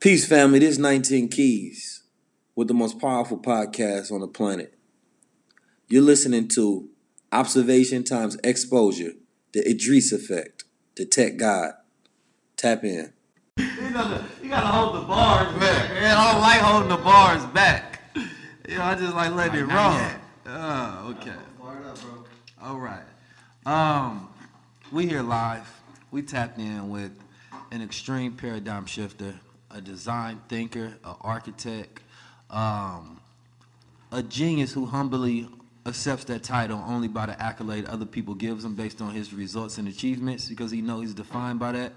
Peace, family. This is 19 Keys with the most powerful podcast on the planet. You're listening to Observation times Exposure, the Idris Effect, the Tech God. Tap in. You gotta, you gotta hold the bars back. Man, I don't like holding the bars back. You know, I just like letting it roll. Oh, okay. All right. Um, we here live. We tapped in with an extreme paradigm shifter, a design thinker, an architect, um, a genius who humbly accepts that title only by the accolade other people gives him based on his results and achievements because he knows he's defined by that.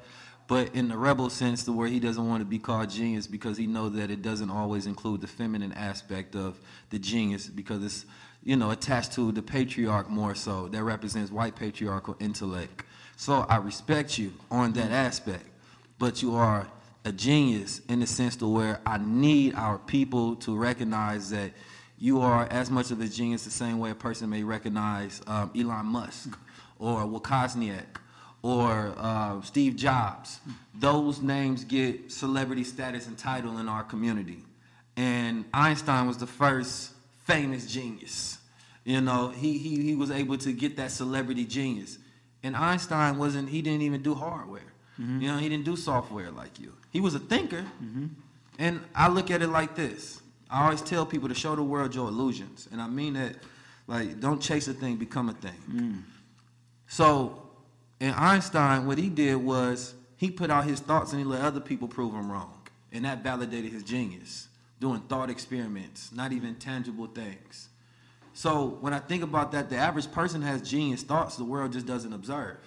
But in the rebel sense, the where he doesn't want to be called genius because he knows that it doesn't always include the feminine aspect of the genius because it's you know attached to the patriarch more so that represents white patriarchal intellect. So I respect you on that aspect, but you are a genius in the sense to where I need our people to recognize that you are as much of a genius the same way a person may recognize um, Elon Musk or Wozniak or uh, Steve Jobs. Those names get celebrity status and title in our community. And Einstein was the first famous genius. You know, he, he, he was able to get that celebrity genius. And Einstein wasn't, he didn't even do hardware. Mm-hmm. You know, he didn't do software like you. He was a thinker. Mm-hmm. And I look at it like this. I always tell people to show the world your illusions. And I mean that, like, don't chase a thing, become a thing. Mm. So, in Einstein, what he did was he put out his thoughts and he let other people prove him wrong. And that validated his genius, doing thought experiments, not even tangible things. So when I think about that, the average person has genius thoughts the world just doesn't observe.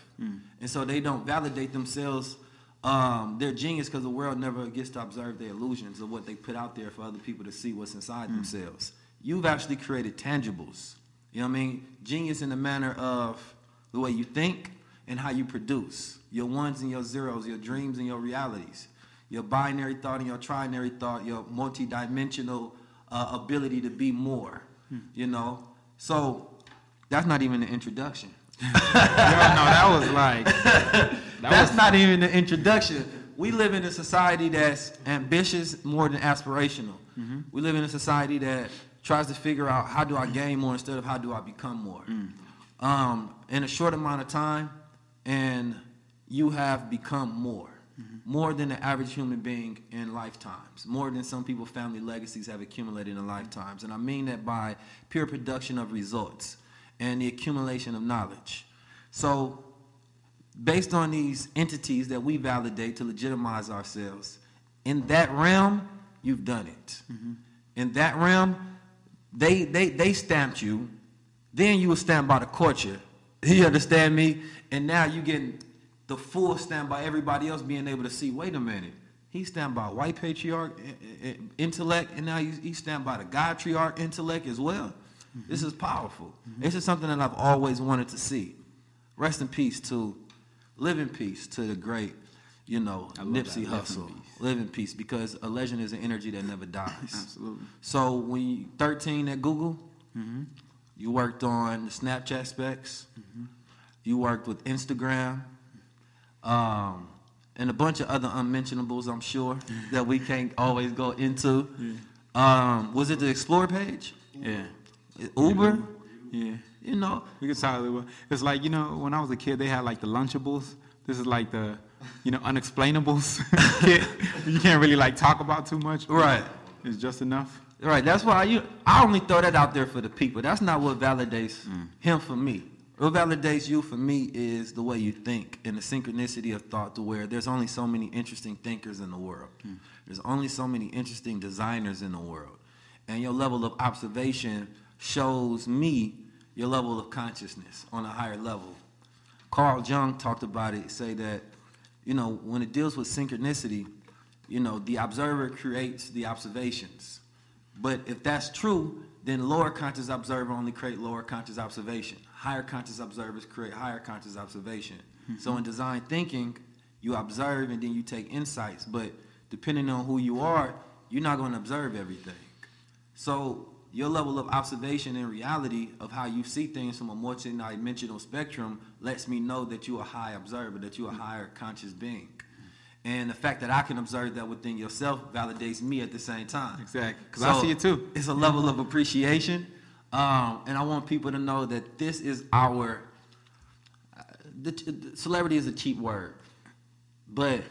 And so they don't validate themselves, um, their genius, because the world never gets to observe their illusions of what they put out there for other people to see what's inside themselves. You've actually created tangibles. You know what I mean? Genius in the manner of the way you think and how you produce. Your ones and your zeros, your dreams and your realities. Your binary thought and your trinary thought, your multidimensional uh, ability to be more. You know? So that's not even the introduction. No, that was like that That's was not even the introduction. We live in a society that's ambitious more than aspirational. Mm-hmm. We live in a society that tries to figure out how do I gain more instead of how do I become more. Mm. Um, in a short amount of time, and you have become more. Mm-hmm. More than the average human being in lifetimes. More than some people's family legacies have accumulated in lifetimes. And I mean that by pure production of results and the accumulation of knowledge. So based on these entities that we validate to legitimize ourselves, in that realm, you've done it. Mm-hmm. In that realm, they, they, they stamped you, then you were stamped by the culture. You understand me? And now you're getting the full stamp by everybody else being able to see, wait a minute, he's stamped by white patriarch i- i- intellect, and now he's, stamped by the godtriarch intellect as well. This is powerful. This is something that I've always wanted to see. Rest in peace to, live in peace to the great, you know, I love that. Nipsey Live in Hussle. peace. Live in peace because a legend is an energy that never dies. Absolutely. So when you 13 at Google, Mm-hmm. you worked on the Snapchat specs, you worked with Instagram, um, and a bunch of other unmentionables, I'm sure, that we can't always go into. Um, was it the Explore page? yeah, Uber? yeah. You know, We could tell it was. It's like you know when I was a kid, they had like the Lunchables. This is like the, you know, unexplainables. You can't really like talk about too much. Right. It's just enough. Right. That's why you. I only throw that out there for the people. That's not what validates Mm. him for me. What validates you for me is the way you think and the synchronicity of thought. To where there's only so many interesting thinkers in the world. Mm. There's only so many interesting designers in the world, and your level of observation shows me your level of consciousness on a higher level. Carl Jung talked about it. Say that you know, when it deals with synchronicity, you know, the observer creates the observations. But if that's true, then lower conscious observer only create lower conscious observation. Higher conscious observers create higher conscious observation. Mm-hmm. So in design thinking, you observe and then you take insights. But depending on who you are, you're not going to observe everything. So your level of observation and reality of how you see things from a multi-dimensional spectrum lets me know that you're a high observer, that you're a higher conscious being. And the fact that I can observe that within yourself validates me at the same time. Exactly. Because so I see it too. It's a level of appreciation. Um, and I want people to know that this is our. Uh, the, the celebrity is a cheap word. But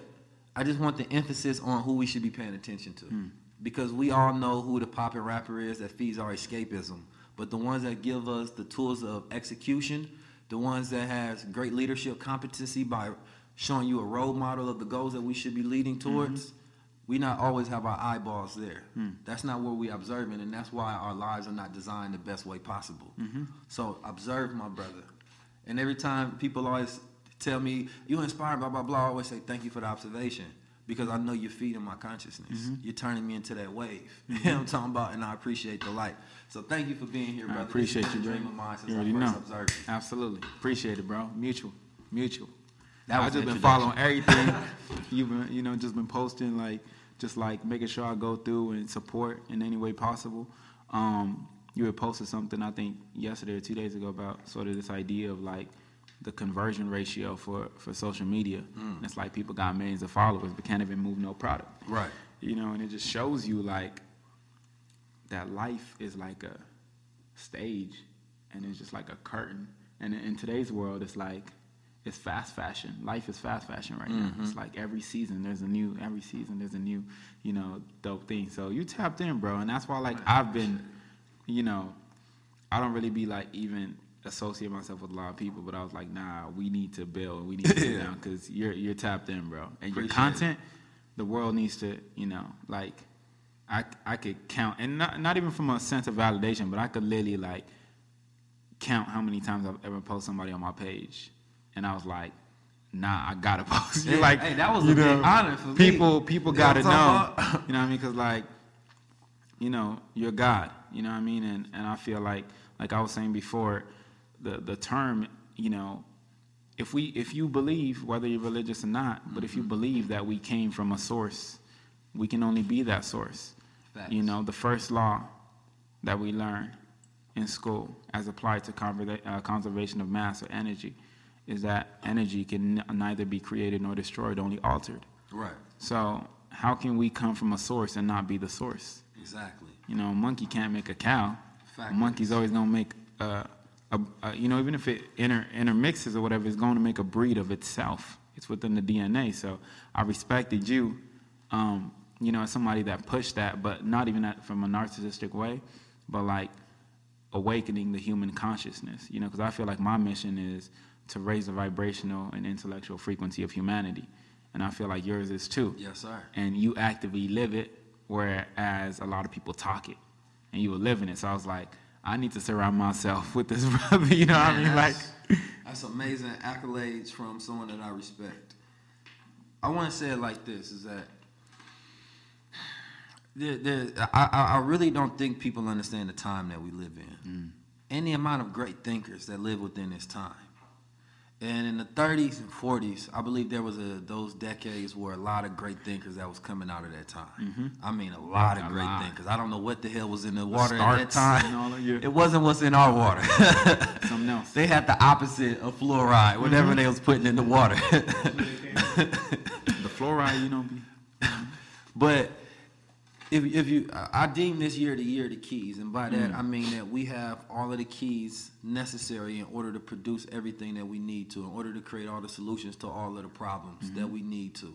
I just want the emphasis on who we should be paying attention to. Mm because we all know who the poppin' rapper is that feeds our escapism. But the ones that give us the tools of execution, the ones that has great leadership competency by showing you a role model of the goals that we should be leading towards, mm-hmm. we not always have our eyeballs there. Mm. That's not where we observing, and that's why our lives are not designed the best way possible. Mm-hmm. So observe, my brother. And every time people always tell me, you inspire, blah, blah, blah, I always say, thank you for the observation because I know you're feeding my consciousness. Mm-hmm. You're turning me into that wave. Mm-hmm. you know what I'm talking about? And I appreciate the light. So thank you for being here, brother. I appreciate you, Dream of mine since you already know. Absolutely. Appreciate it, bro. Mutual. Mutual. That I've just been following everything. You've been, you know, just been posting like, just like making sure I go through and support in any way possible. Um, you had posted something I think yesterday or two days ago about sort of this idea of like the conversion ratio for, for social media. Mm. it's like people got millions of followers but can't even move no product. Right. You know, and it just shows you like that life is like a stage and it's just like a curtain. And in today's world, it's like it's fast fashion. Life is fast fashion right mm-hmm. now. It's like every season there's a new, every season there's a new, you know, dope thing. So you tapped in, bro, and that's why like I've been, you know, I don't really be like even associate myself with a lot of people, but I was like, nah, we need to build, we need to sit down because you're you're tapped in, bro, and Appreciate your content, it. the world needs to, you know, like, I I could count, and not not even from a sense of validation, but I could literally like count how many times I've ever posted somebody on my page, and I was like. Nah, I gotta post. you like, hey, that was a know, big honor for people, me. People gotta know. you know what I mean? Because like, you know, you're God. You know what I mean? And and I feel like, like I was saying before, the, the term, you know, if we if you believe, whether you're religious or not, mm-hmm. but if you mm-hmm. believe that we came from a source, we can only be that source. Facts. You know, the first law that we learn in school, as applied to conver- uh, conservation of mass or energy, is that energy can n- neither be created nor destroyed, only altered. Right. So how can we come from a source and not be the source? Exactly. You know, a monkey can't make a cow. Fact a monkey's always gonna make a, a, a, you know, even if it inter, intermixes or whatever, it's going to make a breed of itself. It's within the DNA. So I respected you, um, you know, as somebody that pushed that, but not even that from a narcissistic way, but like awakening the human consciousness, you know, because I feel like my mission is to raise the vibrational and intellectual frequency of humanity. And I feel like yours is too. Yes, sir. And you actively live it, whereas a lot of people talk it, and you were living it. So I was like, I need to surround myself with this brother. You know what I mean? Like that's amazing accolades from someone that I respect. I want to say it like this: is that there, there, I, I really don't think people understand the time that we live in, mm. and the amount of great thinkers that live within this time. And in the 30s and 40s, I believe there was a, those decades where a lot of great thinkers that was coming out of that time. Mm-hmm. I mean, a lot of a great lot. thinkers. I don't know what the hell was in the water at that time. It wasn't what's in our water. Something else. They had the opposite of fluoride, whatever mm-hmm. they was putting in the water. the fluoride, you know. but if, if you, I deem this year the year of the keys, and by that mm. I mean that we have all of the keys necessary in order to produce everything that we need to, in order to create all the solutions to all of the problems mm-hmm. that we need to.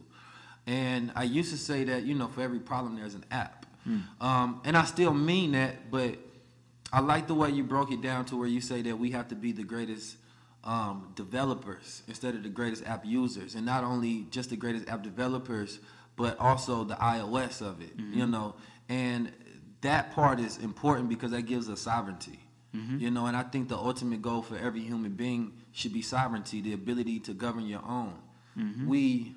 And I used to say that you know for every problem there's an app, mm. um, and I still mean that, but I like the way you broke it down to where you say that we have to be the greatest um, developers instead of the greatest app users, and not only just the greatest app developers but also the iOS of it, mm-hmm. you know. And that part is important because that gives us sovereignty. Mm-hmm. You know, and I think the ultimate goal for every human being should be sovereignty, the ability to govern your own. Mm-hmm. We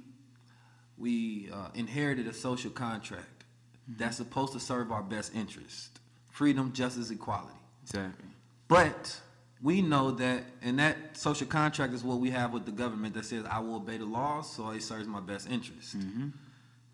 we uh, inherited a social contract that's supposed to serve our best interest: freedom, justice, equality. Exactly. But we know that, and that social contract is what we have with the government that says, I will obey the laws, so it serves my best interest.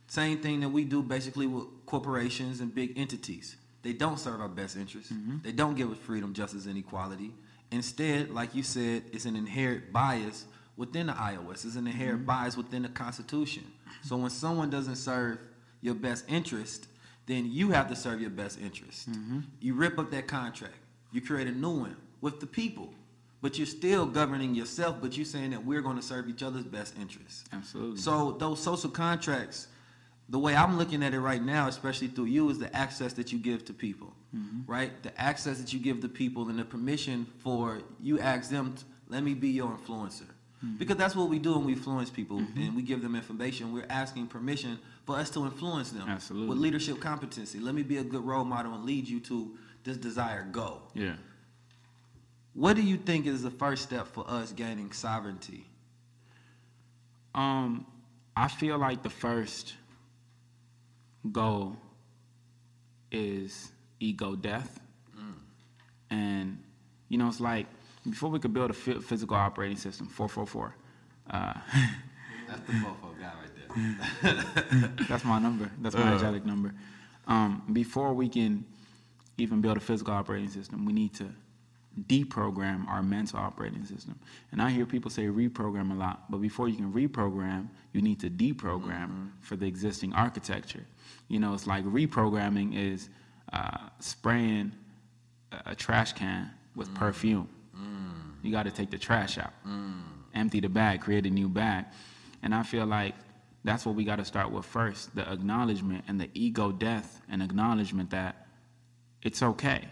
Same thing that we do basically with corporations and big entities. They don't serve our best interest. Mm-hmm. They don't give us freedom, justice, and equality. Instead, like you said, it's an inherent bias within the iOS. It's an inherent mm-hmm. bias within the Constitution. So when someone doesn't serve your best interest, then you have to serve your best interest. Mm-hmm. You rip up that contract. You create a new one with the people. But you're still governing yourself, but you're saying that we're going to serve each other's best interests. Absolutely. So those social contracts, the way I'm looking at it right now, especially through you, is the access that you give to people, mm-hmm. right? The access that you give to people and the permission for you ask them, to, let me be your influencer. Mm-hmm. Because that's what we do when we influence people mm-hmm. and we give them information. We're asking permission for us to influence them Absolutely. with leadership competency. Let me be a good role model and lead you to this desired goal. yeah. What do you think is the first step for us gaining sovereignty? Um, I feel like the first goal is ego death, and you know it's like before we could build a physical operating system, four four four. Uh, That's the mofo guy right there. that's my number. That's my angelic number. Um, before we can even build a physical operating system, we need to deprogram our mental operating system. And I hear people say reprogram a lot, but before you can reprogram, you need to deprogram mm-hmm. for the existing architecture. You know, it's like reprogramming is uh, spraying a, a trash can with mm. perfume. Mm. You got to take the trash out, mm. empty the bag, create a new bag. And I feel like that's what we got to start with first the acknowledgement and the ego death and acknowledgement that it's okay.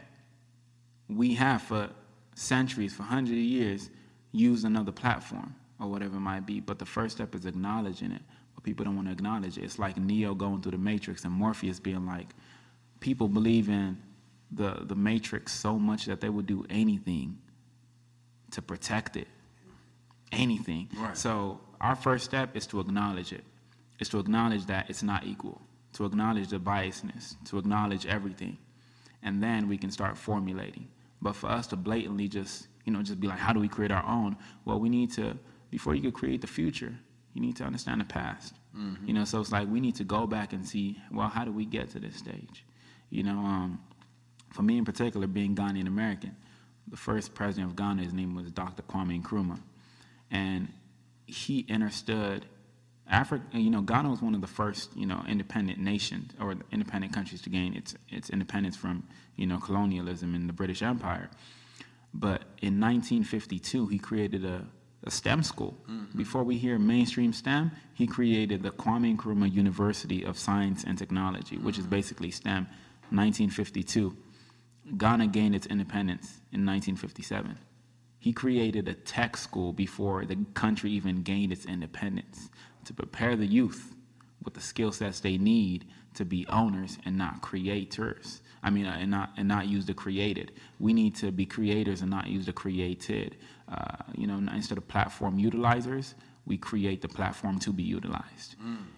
We have for centuries, for hundreds of years, used another platform or whatever it might be. But the first step is acknowledging it. But people don't want to acknowledge it. It's like Neo going through the Matrix and Morpheus being like, people believe in the, the Matrix so much that they would do anything to protect it. Anything. Right. So our first step is to acknowledge it. Is to acknowledge that it's not equal. To acknowledge the biasness. To acknowledge everything. And then we can start formulating. But for us to blatantly just, you know, just be like, how do we create our own? Well, we need to, before you could create the future, you need to understand the past. You know, so it's like we need to go back and see, well, how do we get to this stage? You know, um, for me in particular, being Ghanaian American, the first president of Ghana, his name was Dr. Kwame Nkrumah, and he understood Africa. Uh, you know, Ghana was one of the first, you know, independent nations or independent countries to gain its its independence from, you know, colonialism in the British Empire. But in 1952, he created a, a STEM school. Mm-hmm. Before we hear mainstream STEM, he created the Kwame Nkrumah University of Science and Technology, which is mm-hmm. basically STEM. 1952. Ghana gained its independence in 1957. He created a tech school before the country even gained its independence to prepare the youth with the skill sets they need to be owners and not creators. I mean, uh, and not and not use the created. We need to be creators and not use the created. Uh, you know, instead of platform utilizers, we create the platform to be utilized.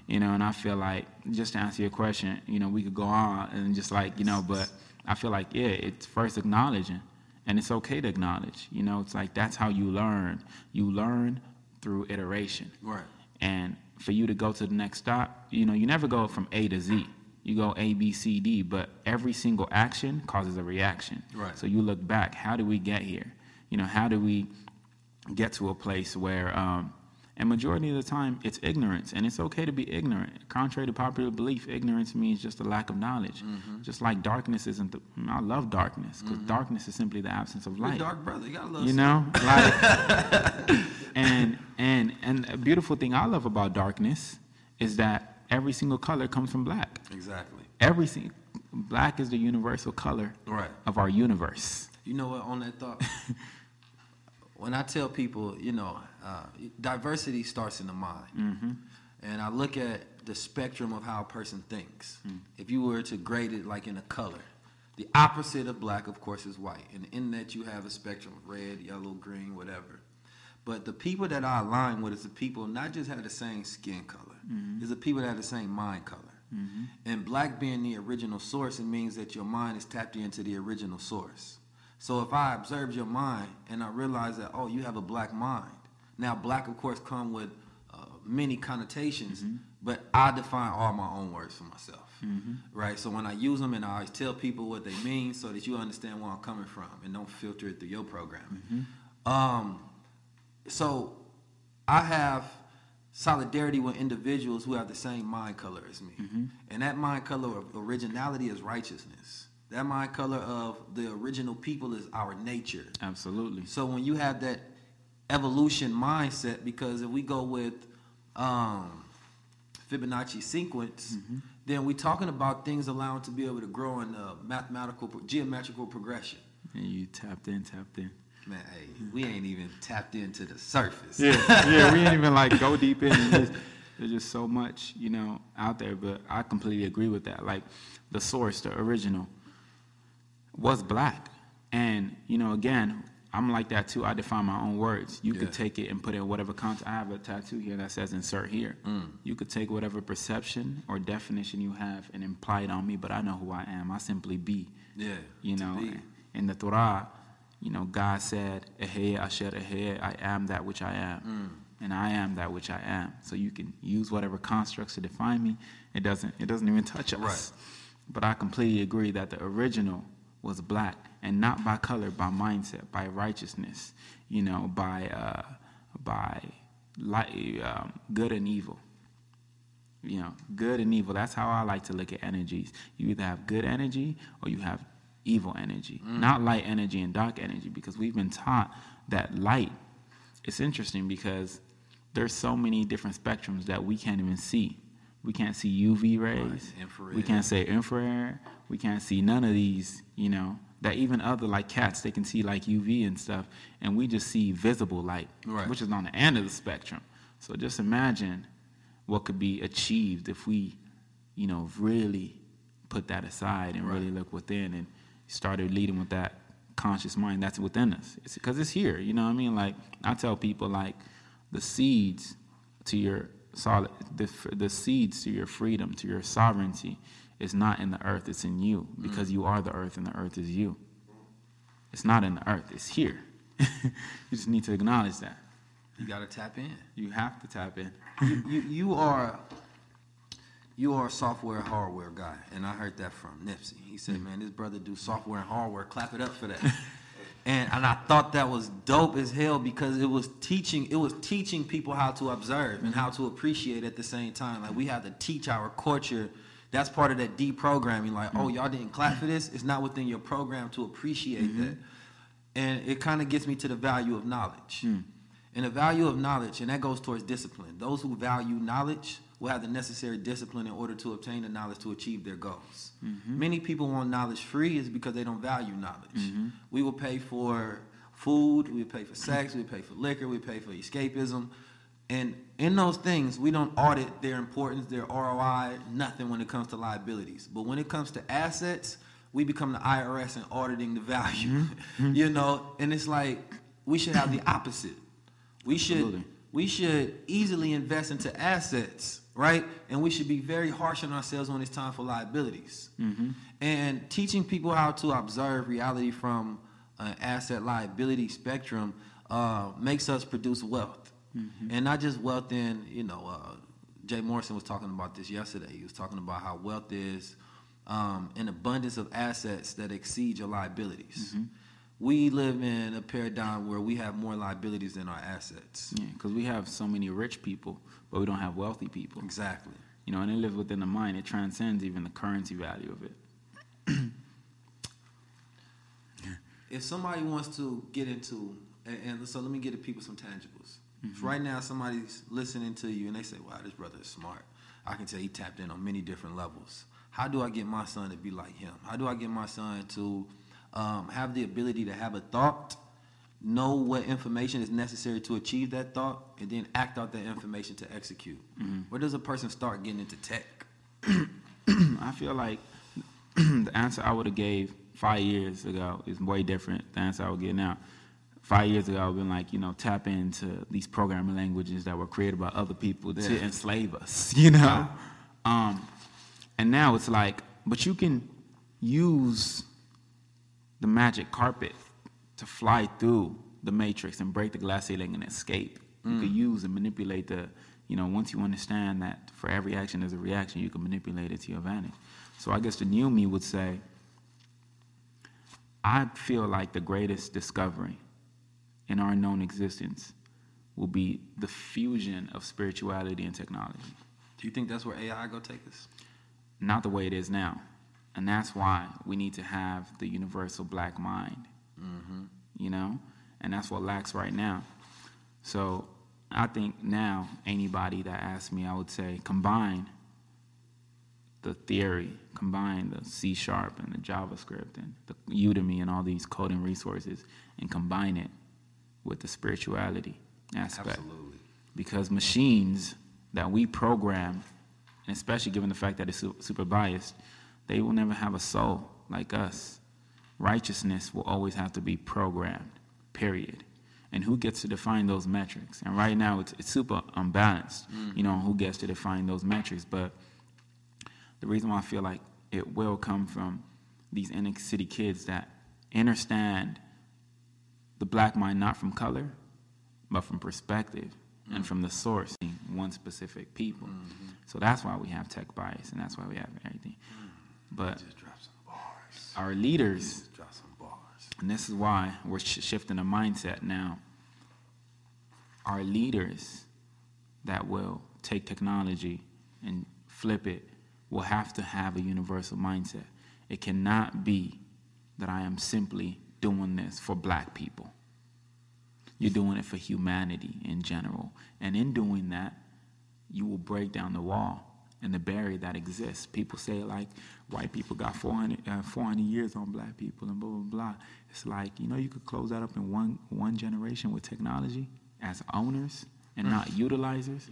You know, and I feel like just to answer your question, you know, we could go on and just like you know, but I feel like yeah, it's first acknowledging, and it's okay to acknowledge. You know, it's like that's how you learn. You learn through iteration. Right. And for you to go to the next stop, you know, you never go from A to Z. You go A, B, C, D, but every single action causes a reaction. Right. So you look back, how do we get here? You know, how do we get to a place where, um, and majority of the time, it's ignorance, and it's okay to be ignorant. Contrary to popular belief, ignorance means just a lack of knowledge. Mm-hmm. Just like darkness isn't. The, I love darkness because darkness is simply the absence of light dark brother. You got a little. you know like and and and a beautiful thing i love about darkness is that every single color comes from black Exactly. every single black is the universal color Right. of our universe You know what? On that thought, when I tell people, you know, uh, diversity starts in the mind, and I look at the spectrum of how a person thinks. If you were to grade it like in a color, the opposite of black, of course, is white, and in that you have a spectrum of red, yellow, green, whatever. But the people that I align with is the people not just have the same skin color, Mm-hmm. it's the people that have the same mind color. And black being the original source, it means that your mind is tapped into the original source. So if I observe your mind and I realize that, oh, you have a black mind. Now, black, of course, come with uh, many connotations, but I define all my own words for myself, right? So when I use them, and I always tell people what they mean, so that you understand where I'm coming from, and don't filter it through your programming. Um, so I have solidarity with individuals who have the same mind color as me. And that mind color of originality is righteousness. That mind color of the original people is our nature. Absolutely. So when you have that evolution mindset, because if we go with um, Fibonacci sequence, then we're talking about things allowing to be able to grow in a mathematical, geometrical progression. And you tapped in, tapped in. Man, hey, we ain't even tapped into the surface. Yeah, yeah. We ain't even like go deep in. It's just, there's just so much, you know, out there. But I completely agree with that. Like the source, the original, was black, and you know, again, I'm like that too. I define my own words. You Yeah. could take it and put it in whatever context. I have a tattoo here that says "insert here." You could take whatever perception or definition you have and imply it on me, but I know who I am. I simply be. Yeah, You know, in the Torah, you know, God said, "Ehe asher ehe," I am that which I am, Mm. and I am that which I am. So you can use whatever constructs to define me. It doesn't. It doesn't even touch us. Right. But I completely agree that the original was black, and not by color, by mindset, by righteousness. You know, by uh, by light, um, good and evil you know, good and evil. That's how I like to look at energies. You either have good energy or you have evil energy, not light energy and dark energy, because we've been taught that light. It's interesting because there's so many different spectrums that we can't even see. We can't see UV rays. We infrared. can't say infrared. We can't see none of these. You know that even other like cats, they can see like UV and stuff, and we just see visible light, Right. which is on the end of the spectrum. So just imagine what could be achieved if we, you know, really put that aside and really look within and started leading with that conscious mind that's within us. It's because it's here. You know what I mean? Like I tell people, like the seeds to your solid, the the seeds to your freedom, to your sovereignty, is not in the earth. It's in you because you are the earth and the earth is you. It's not in the earth. It's here. you just need to acknowledge that. You gotta tap in. You have to tap in. you, you, you are you are a software hardware guy, and I heard that from Nipsey. He said, "Man, this brother do software and hardware. Clap it up for that." and and I thought that was dope as hell because it was teaching it was teaching people how to observe and how to appreciate at the same time. Like we have to teach our culture. That's part of that deprogramming. Like, oh, mm-hmm. y'all didn't clap for this. It's not within your program to appreciate that. Mm-hmm. And it kind of gets me to the value of knowledge. Hmm. And the value of knowledge, and that goes towards discipline. Those who value knowledge will have the necessary discipline in order to obtain the knowledge to achieve their goals. Mm-hmm. Many people want knowledge free is because they don't value knowledge. We will pay for food, we pay for sex, we pay for liquor, we pay for escapism. And in those things, we don't audit their importance, their ROI, nothing when it comes to liabilities. But when it comes to assets, we become the IRS and auditing the value. Mm-hmm. Mm-hmm. you know, and it's like we should have the opposite. We should Absolutely. we should easily invest into assets, right? And we should be very harsh on ourselves when it's time for liabilities. Mm-hmm. And teaching people how to observe reality from an asset liability spectrum uh, makes us produce wealth, and not just wealth in you know. Uh, Jay Morrison was talking about this yesterday. He was talking about how wealth is um, an abundance of assets that exceed your liabilities. We live in a paradigm where we have more liabilities than our assets. Yeah, because we have so many rich people, but we don't have wealthy people. Exactly. You know, and it lives within the mind. It transcends even the currency value of it. If somebody wants to get into, and, and so let me get the people some tangibles. If right now somebody's listening to you and they say, "Wow, this brother is smart," I can tell he tapped in on many different levels. How do I get my son to be like him? How do I get my son to um, have the ability to have a thought, know what information is necessary to achieve that thought, and then act out that information to execute? Where does a person start getting into tech? I feel like the answer I would have gave five years ago is way different. Than the answer I would get now. Five years ago, I've been like, you know, tap into these programming languages that were created by other people to enslave us, you know? Um, and now it's like, but you can use the magic carpet to fly through the matrix and break the glass ceiling and escape. You could use and manipulate the, you know, once you understand that for every action there's a reaction, you can manipulate it to your advantage. So I guess the new me would say, I feel like the greatest discovery in our known existence will be the fusion of spirituality and technology. Do you think that's where AI go take us? Not the way it is now. And that's why we need to have the universal black mind. Mm-hmm. You know? And that's what lacks right now. So I think now, anybody that asks me, I would say combine the theory, combine the C sharp and the JavaScript and the Udemy and all these coding resources, and combine it with the spirituality aspect. Absolutely. Because machines that we program, and especially given the fact that it's super biased, they will never have a soul like us. Righteousness will always have to be programmed, period. And who gets to define those metrics? And right now, it's, it's super unbalanced, mm. you know, who gets to define those metrics. But the reason why I feel like it will come from these inner city kids that understand the black mind not from color, but from perspective and from the source, one specific people. Mm-hmm. So that's why we have tech bias and that's why we have everything. Mm. But Just drop some bars. our leaders, Just drop some bars. and this is why we're sh- shifting the mindset now. Our leaders that will take technology and flip it will have to have a universal mindset. It cannot be that I am simply doing this for black people. You're doing it for humanity in general. And in doing that, you will break down the wall and the barrier that exists. People say, like, white people got 400, uh, 400 years on black people and blah, blah, blah. It's like, you know, you could close that up in one, one generation with technology as owners and not utilizers.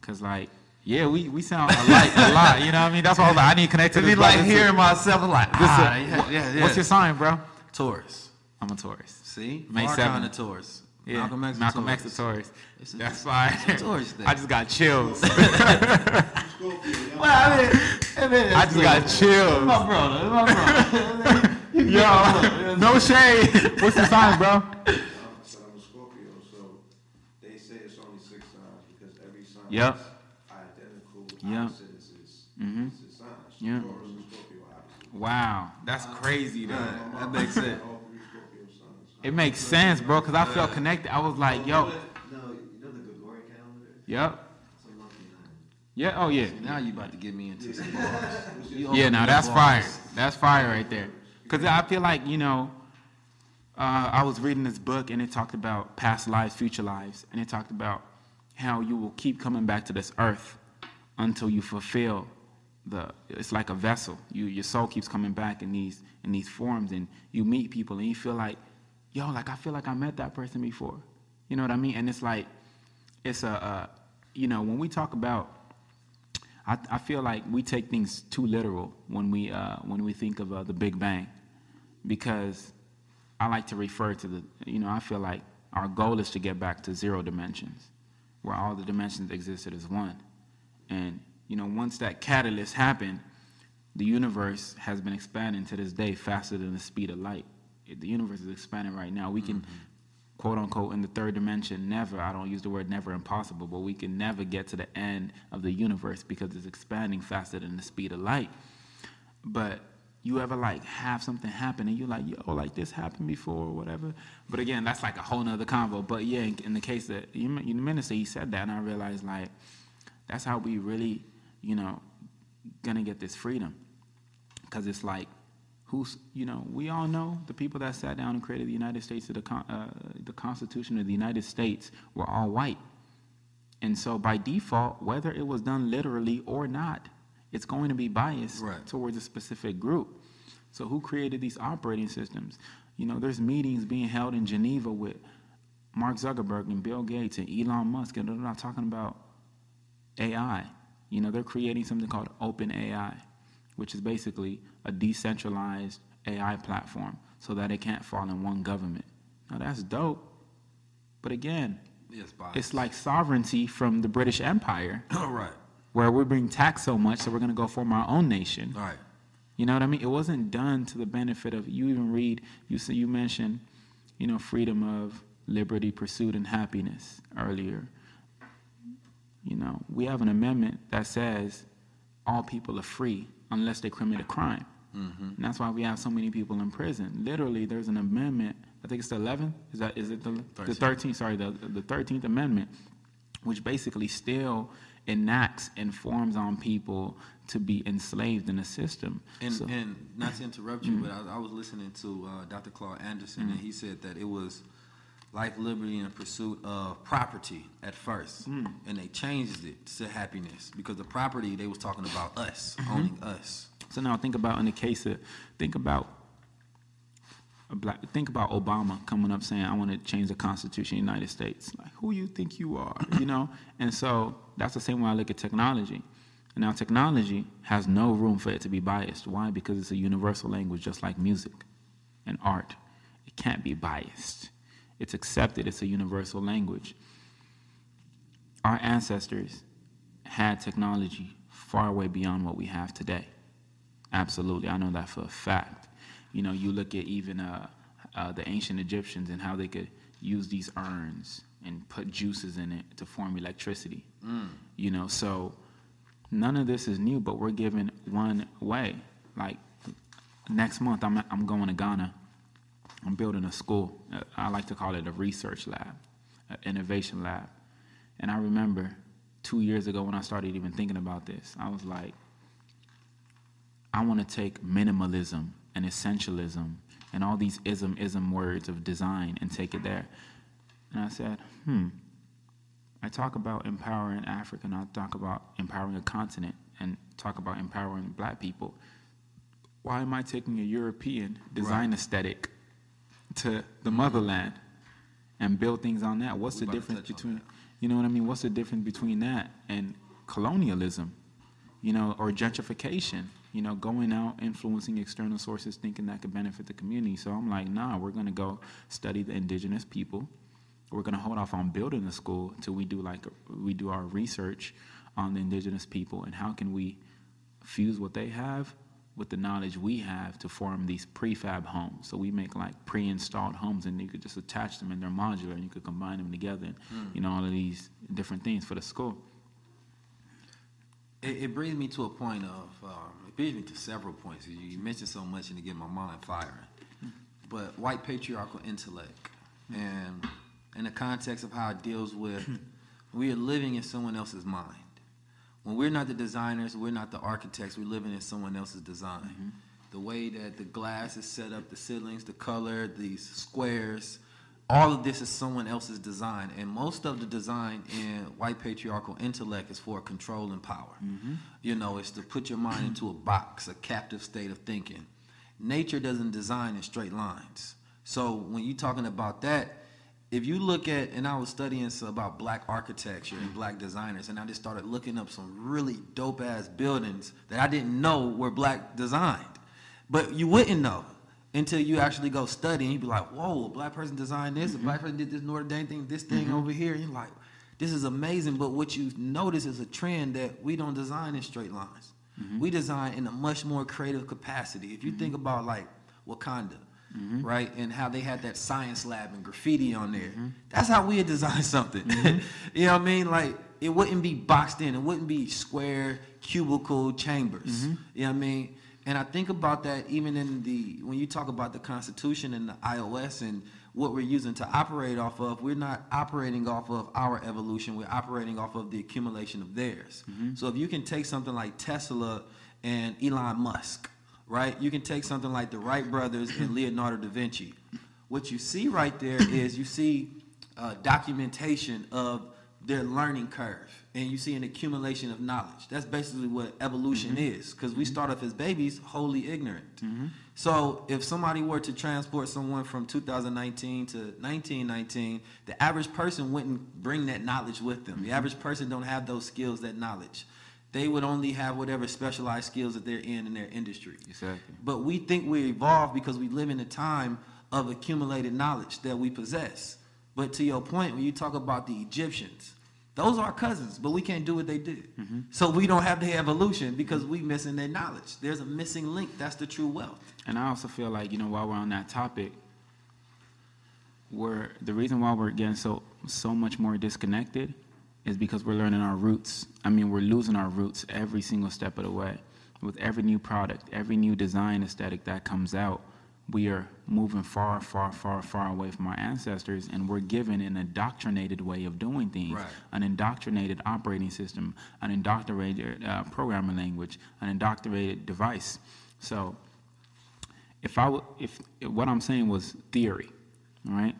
Because, like, yeah, we, we sound alike a lot. You know what I mean? That's why I was like, I need to connect to this be like hearing myself like, ah, yeah, yeah, yeah. What's your sign, bro? Taurus? I'm a Taurus. See, May Far 7th. kind of Taurus. Yeah, Malcolm X. a Malcolm Taurus. X a Taurus. It's a- That's why. it's a Taurus day. I just got chills. Well, I mean, I mean, I just got chills. my brother, my brother. Yo, no shade. What's your sign, bro? So I'm a Scorpio, so they say it's only six signs because every sign Yep. identical. Yep. Opposites is, Mhm. is signs. Yep. Taurus and Scorpio opposite. Wow, that's crazy, though. That makes sense. All three Scorpio signs. It makes sense, bro, because I felt connected. I was like, yo, No, you know the Gregorian calendar? yep. It's a lucky nine. Yeah, oh, yeah. Now you about to get me into some bars. Yeah, now that's bars. fire. That's fire right there. Because I feel like, you know, uh, I was reading this book and it talked about past lives, future lives, and it talked about how you will keep coming back to this earth until you fulfill the. It's like a vessel. You your soul keeps coming back in these in these forms, and you meet people and you feel like, yo, like I feel like I met that person before. You know what I mean? And it's like, it's a, uh, you know, when we talk about I, I feel like we take things too literal when we uh, when we think of uh, the Big Bang, because I like to refer to the you know I feel like our goal is to get back to zero dimensions, where all the dimensions existed as one, and you know once that catalyst happened, the universe has been expanding to this day faster than the speed of light. The universe is expanding right now. We can mm-hmm. quote unquote in the third dimension never i don't use the word never impossible but we can never get to the end of the universe because it's expanding faster than the speed of light but you ever like have something happen and you're like yo like this happened before or whatever but again that's like a whole nother convo but yeah in, in the case that you, you the minister he said that and i realized like that's how we really you know gonna get this freedom because it's like who's you know we all know the people that sat down and created the United States of the con- uh, the Constitution of the United States were all white, and so by default, whether it was done literally or not, it's going to be biased Right. towards a specific group. So who created these operating systems? You know, there's meetings being held in Geneva with Mark Zuckerberg and Bill Gates and Elon Musk, and they're not talking about AI. You know, they're creating something called Open AI, which is basically a decentralized AI platform so that it can't fall in one government. Now that's dope. But again, Yes, it's like sovereignty from the British Empire, All right. where we're being taxed so much, so we're going to go form our own nation. All right. You know what I mean? It wasn't done to the benefit of you. Even read you say you mentioned, you know, freedom of liberty, pursuit, and happiness earlier. You know, we have an amendment that says all people are free unless they commit a crime. Mm-hmm. And that's why we have so many people in prison. Literally, there's an amendment. I think it's the 11th. Is that is it the the 13th? Sorry, the the 13th Amendment, which basically still enacts and forms on people to be enslaved in the system. And, So- and not to interrupt you, mm-hmm. but I, I was listening to uh, Dr. Claude Anderson, mm-hmm. and he said that it was life, liberty, and the pursuit of property at first, hmm. and they changed it to happiness because the property they was talking about us mm-hmm. owning us. So now think about in the case of think about a black think about Obama coming up saying I want to change the Constitution of the United States. Like who you think you are, you know? And so that's the same way I look at technology. And now technology has no room for it to be biased. Why? Because it's a universal language just like music and art. It can't be biased. It's accepted, it's a universal language. Our ancestors had technology far way beyond what we have today. Absolutely, I know that for a fact. You know, you look at even uh, uh, the ancient Egyptians and how they could use these urns and put juices in it to form electricity. You know, so none of this is new, but we're given one way. Like next month, I'm I'm going to Ghana. I'm building a school. Uh, I like to call it a research lab, an innovation lab. And I remember two years ago when I started even thinking about this, I was like, I want to take minimalism and essentialism and all these ism ism words of design and take it there. And I said, hmm. I talk about empowering Africa and I talk about empowering a continent and talk about empowering black people. Why am I taking a European design aesthetic to the motherland and build things on that? What's We the difference between, you know what I mean? What's the difference between that and colonialism? you know, or gentrification, you know, going out, influencing external sources, thinking that could benefit the community. So I'm like, nah, we're gonna go study the indigenous people. We're gonna hold off on building the school till we do like we do our research on the indigenous people and how can we fuse what they have with the knowledge we have to form these prefab homes. So we make like pre-installed homes, and you could just attach them, and they're modular, and you could combine them together. And, hmm. You know, all of these different things for the school. It, it brings me to a point of, um, it brings me to several points. You, you mentioned so much and to get my mind firing. Hmm. But white patriarchal intellect, hmm. and in the context of how it deals with, we are living in someone else's mind. When we're not the designers, we're not the architects, we're living in someone else's design. Mm-hmm. The way that the glass is set up, the ceilings, the color, these squares, all of this is someone else's design. And most of the design in white patriarchal intellect is for control and power. Mm-hmm. You know, it's to put your mind into a box, a captive state of thinking. Nature doesn't design in straight lines. So when you're talking about that, if you look at, and I was studying about black architecture and black designers, and I just started looking up some really dope ass buildings that I didn't know were black designed. But you wouldn't know until you actually go study and you'd be like, whoa, a black person designed this, a black mm-hmm. person did this Notre Dame thing, this thing mm-hmm. over here. And you're like, this is amazing. But what you notice is a trend that we don't design in straight lines. Mm-hmm. We design in a much more creative capacity. If you think about like Wakanda, Mm-hmm. right, and how they had that science lab and graffiti on there, mm-hmm. that's how we had designed something. Mm-hmm. you know what I mean? Like it wouldn't be boxed in. It wouldn't be square cubicle chambers. You know what I mean? And I think about that even in the when you talk about the Constitution and the iOS and what we're using to operate off of, we're not operating off of our evolution. We're operating off of the accumulation of theirs. So if you can take something like Tesla and Elon Musk, right? You can take something like the Wright brothers and Leonardo da Vinci. What you see right there is you see uh, documentation of their learning curve and you see an accumulation of knowledge. That's basically what evolution mm-hmm. is because we start off as babies wholly ignorant. Mm-hmm. So if somebody were to transport someone from 2019 to 1919 the average person wouldn't bring that knowledge with them. The mm-hmm. average person don't have those skills that knowledge they would only have whatever specialized skills that they're in in their industry Exactly. but we think we evolved because we live in a time of accumulated knowledge that we possess. But to your point, when you talk about the Egyptians, those are cousins, but we can't do what they did. Mm-hmm. So we don't have the evolution because we missing their knowledge. There's a missing link. That's the true wealth. And I also feel like, you know, while we're on that topic, we're the reason why we're getting so so much more disconnected is because we're learning our roots. I mean, we're losing our roots every single step of the way. With every new product, every new design aesthetic that comes out, we are moving far, far, far, far away from our ancestors, and we're given an indoctrinated way of doing things, Right. an indoctrinated operating system, an indoctrinated uh, programming language, an indoctrinated device. So, if I w- if what I'm saying was theory, right,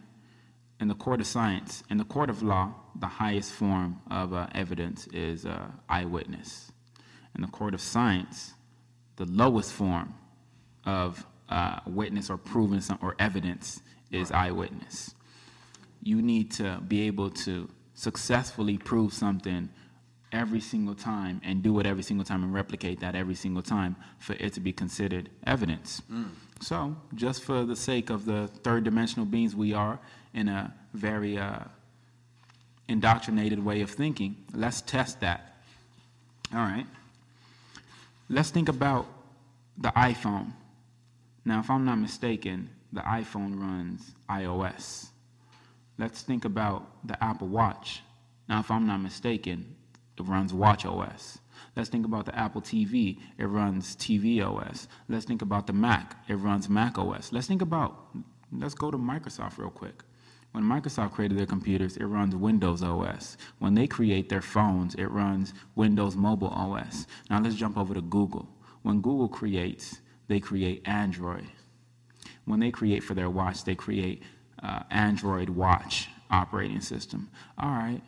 in the court of science, in the court of law, the highest form of uh, evidence is uh, eyewitness. In the court of science, the lowest form of uh, witness or proven some, or evidence is eyewitness. You need to be able to successfully prove something every single time and do it every single time and replicate that every single time for it to be considered evidence. So, just for the sake of the third dimensional beings we are in a very uh, indoctrinated way of thinking, let's test that. All right. Let's think about the iPhone. Now, if I'm not mistaken, the iPhone runs iOS. Let's think about the Apple Watch. Now, if I'm not mistaken, it runs Watch OS. Let's think about the Apple TV. It runs TV OS. Let's think about the Mac. It runs Mac OS. Let's think about, let's go to Microsoft real quick. When Microsoft created their computers, it runs Windows OS. When they create their phones, it runs Windows Mobile OS. Now let's jump over to Google. When Google creates, they create Android. When they create for their watch, they create uh, Android Watch operating system. All right.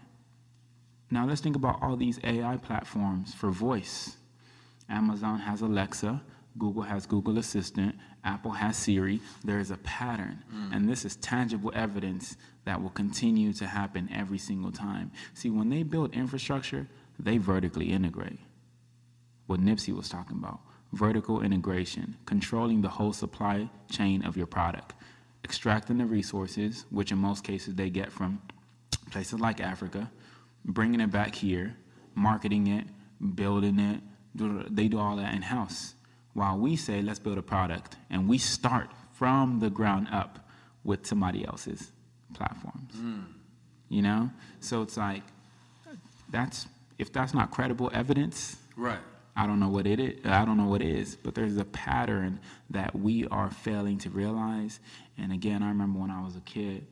Now let's think about all these AI platforms for voice. Amazon has Alexa, Google has Google Assistant, Apple has Siri. There is a pattern, mm. and this is tangible evidence that will continue to happen every single time. See, when they build infrastructure, they vertically integrate. What Nipsey was talking about vertical integration, controlling the whole supply chain of your product, extracting the resources, which in most cases they get from places like Africa, bringing it back here, marketing it, building it. They do all that in house. While we say, let's build a product, and we start from the ground up with somebody else's platforms. Hmm. You know? So it's like, that's, if that's not credible evidence, Right. I don't know what it is. I don't know what it is, but there's a pattern that we are failing to realize. And again, I remember when I was a kid.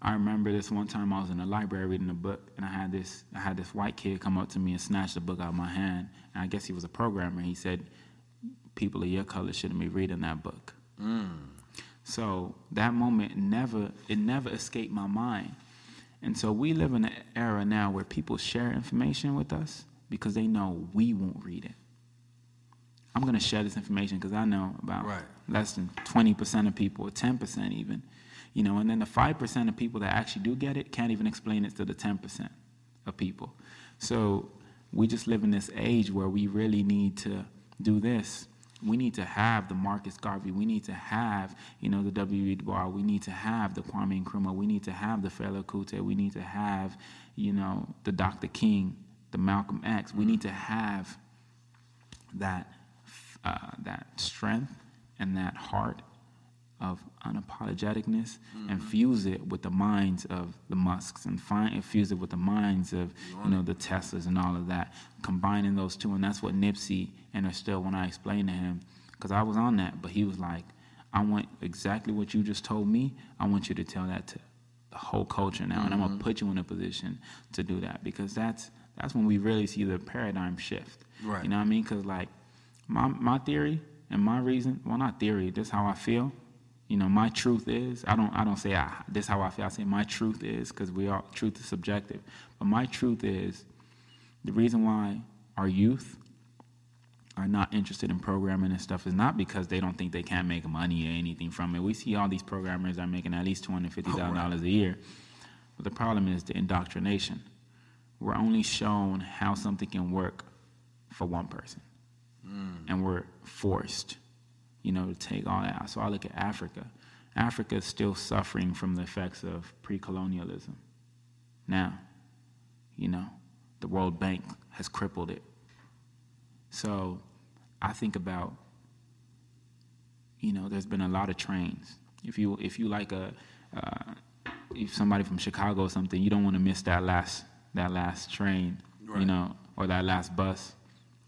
I remember this one time I was in the library reading a book, and I had this I had this white kid come up to me and snatch the book out of my hand. And I guess he was a programmer. He said, "People of your color shouldn't be reading that book." Mm. So that moment never it never escaped my mind. And so we live in an era now where people share information with us because they know we won't read it. I'm going to share this information because I know about Right. less than 20% of people, or 10% even. You know, and then the 5% of people that actually do get it can't even explain it to the 10% of people. So we just live in this age where we really need to do this. We need to have the Marcus Garvey. We need to have, you know, the W.E.B. Du Bois. We need to have the Kwame Nkrumah. We need to have the Fela Kuti. We need to have, you know, the Dr. King, the Malcolm X. We need to have that uh, that strength and that heart of unapologeticness and mm-hmm. fuse it with the minds of the Musks and find fuse it with the minds of you know the Teslas and all of that, combining those two, and that's what Nipsey understood when I explained to him, because I was on that, but he was like, I want exactly what you just told me. I want you to tell that to the whole culture now, and I'm gonna mm-hmm. put you in a position to do that because that's that's when we really see the paradigm shift. Right. You know what I mean? Because like my my theory and my reason, well, not theory. This how I feel. You know, my truth is. I don't I don't say I, this how I feel. I say my truth is because we all truth is subjective. But my truth is the reason why our youth are not interested in programming and stuff is not because they don't think they can't make money or anything from it. We see all these programmers are making at least two hundred fifty thousand oh, dollars a year. But the problem is the indoctrination. We're only shown how something can work for one person, mm. and we're forced, you know, to take all that. So I look at Africa. Africa is still suffering from the effects of pre-colonialism. Now, you know, the World Bank has crippled it. So I think about, you know, there's been a lot of trains. If you if you like a uh, if somebody from Chicago or something, you don't want to miss that last that last train, you know, or that last bus.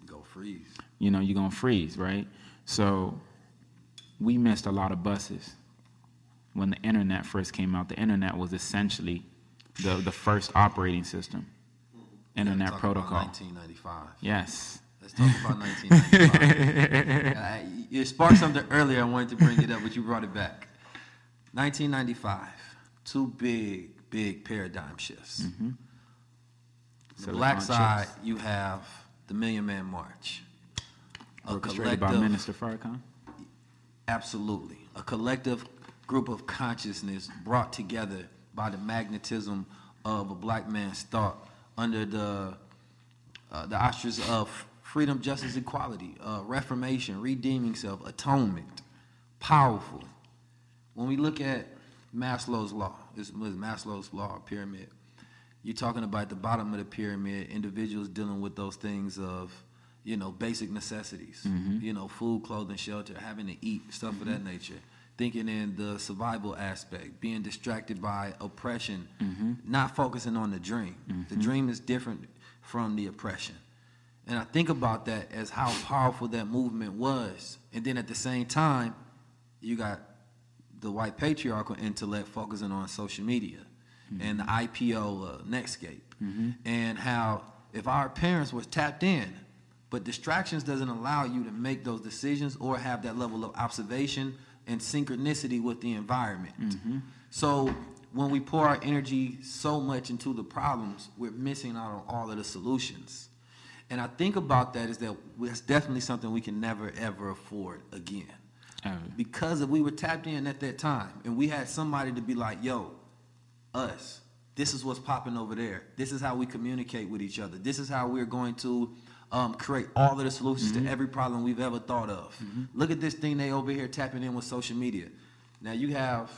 Go freeze. You know, you're gonna freeze, right? So we missed a lot of buses when the internet first came out. The internet was essentially the the first operating system, internet protocol. About 1995. Yes. Let's talk about 1995. Uh, you sparked something earlier. I wanted to bring it up, but you brought it back. 1995. Two big, big paradigm shifts. Mm-hmm. The black side, chips. you have the Million Man March. Orchestrated by Minister Farrakhan. Absolutely. A collective group of consciousness brought together by the magnetism of a black man's thought under the uh, the auspices of freedom, justice, equality, uh, reformation, redeeming self, atonement. Powerful. When we look at Maslow's law, this Maslow's law pyramid. You're talking about the bottom of the pyramid, individuals dealing with those things of, you know, basic necessities. Mm-hmm. You know, food, clothing, shelter, having to eat, stuff of that mm-hmm. nature. Thinking in the survival aspect, being distracted by oppression, mm-hmm. not focusing on the dream. The dream is different from the oppression. And I think about that as how powerful that movement was. And then at the same time, you got the white patriarchal intellect focusing on social media and the IPO uh, Netscape, and how if our parents was tapped in, but distractions doesn't allow you to make those decisions or have that level of observation and synchronicity with the environment. Mm-hmm. So when we pour our energy so much into the problems, we're missing out on all of the solutions. And I think about that is that that's definitely something we can never ever afford again. Because if we were tapped in at that time and we had somebody to be like, yo, us, this is what's popping over there. This is how we communicate with each other. This is how we're going to um, create all of the solutions to every problem we've ever thought of. Look at this thing they over here tapping in with social media. Now you have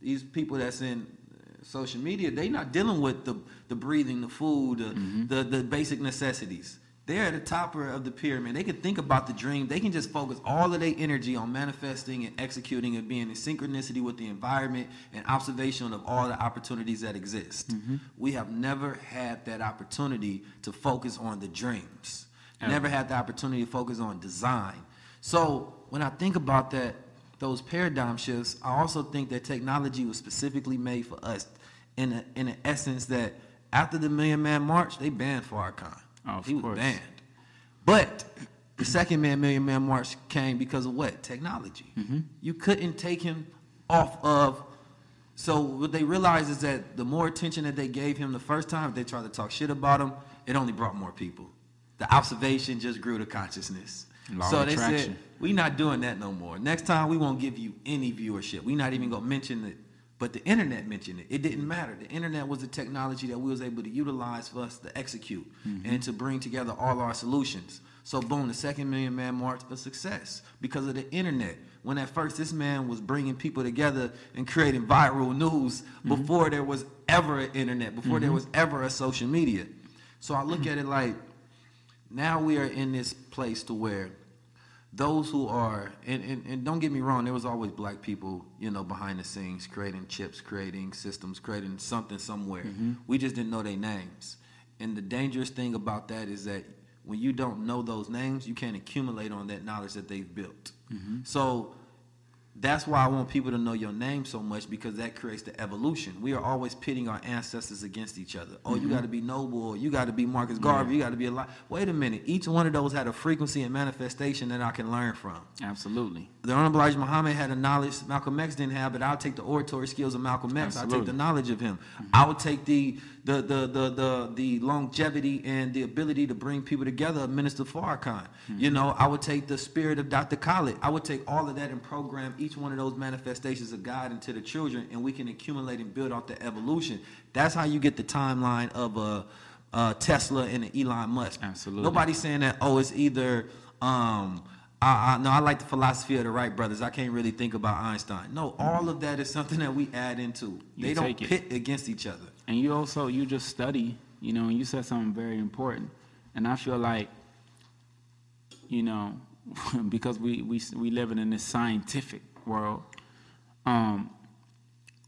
these people that's in uh, social media, they not dealing with the, the breathing, the food, the, the, the basic necessities. They're at the top of the pyramid. They can think about the dream. They can just focus all of their energy on manifesting and executing and being in synchronicity with the environment and observation of all the opportunities that exist. Mm-hmm. We have never had that opportunity to focus on the dreams. Never had the opportunity to focus on design. So when I think about that, those paradigm shifts, I also think that technology was specifically made for us in a, in an essence that after the Million Man March, they banned Farrakhan. Oh, of he was banned. But the second Man Million Man March came because of what? Technology. Mm-hmm. You couldn't take him off of. So what they realized is that the more attention that they gave him the first time, if they tried to talk shit about him, it only brought more people. The observation just grew to consciousness. Law so they said, we not doing that no more. Next time we won't give you any viewership. We not even gonna mention it. But the internet mentioned it. It didn't matter. The internet was the technology that we was able to utilize for us to execute mm-hmm. and to bring together all our solutions. So boom, the second Million Man March a success because of the internet. When at first this man was bringing people together and creating viral news mm-hmm. before there was ever an internet, before there mm-hmm. was ever a social media. So I look at it like now we are in this place to where those who are and, and, and don't get me wrong there was always black people you know behind the scenes creating chips creating systems creating something somewhere. Mm-hmm. We just didn't know their names. And the dangerous thing about that is that when you don't know those names you can't accumulate on that knowledge that they've built. Mm-hmm. So that's why I want people to know your name so much because that creates the evolution. We are always pitting our ancestors against each other. Oh, you mm-hmm. got to be Noble, you got to be Marcus Garvey, you got to be a lot. Wait a minute. Each one of those had a frequency and manifestation that I can learn from. Absolutely. The Honorable Elijah Muhammad had a knowledge Malcolm X didn't have, but I'll take the oratory skills of Malcolm X. I'll take the knowledge of him. Mm-hmm. I will take the the, the the the the longevity and the ability to bring people together Minister Farrakhan. You know, I would take the spirit of Dr. Khaled. I would take all of that and program each one of those manifestations of God into the children, and we can accumulate and build off the evolution. That's how you get the timeline of a. Uh, Tesla and an Elon Musk. Absolutely. Nobody saying that. Oh, it's either um, I, I no, I like the philosophy of the Wright brothers. I can't really think about Einstein. No, all of that is something that we add into. You they don't pit against each other. And you also you just study you know and you said something very important. And i feel like you know because we we we living in this scientific world um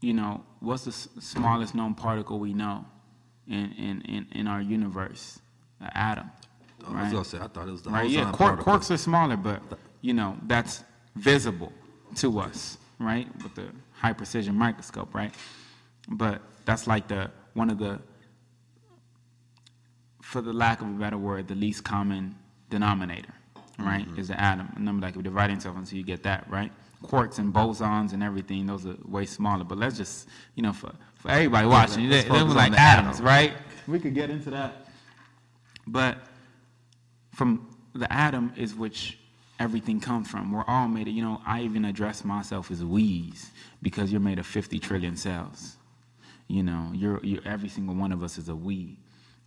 you know what's the s- smallest known particle we know in in in, in our universe? The atom Oh, I was gonna say, I thought it was the right yeah ozone quark, particle. quarks are smaller but you know that's visible to us right? With the high precision microscope right? But that's like the one of the for the lack of a better word the least common denominator right is the atom a number that can divide itself until you get that right quarks and bosons and everything those are way smaller but let's just you know for, for everybody watching let's they, they like atoms atom. right we could get into that but from the atom is which everything comes from. We're all made of, you know, I even address myself as we's because you're made of 50 trillion cells. You know, you're, you're, every single one of us is a we.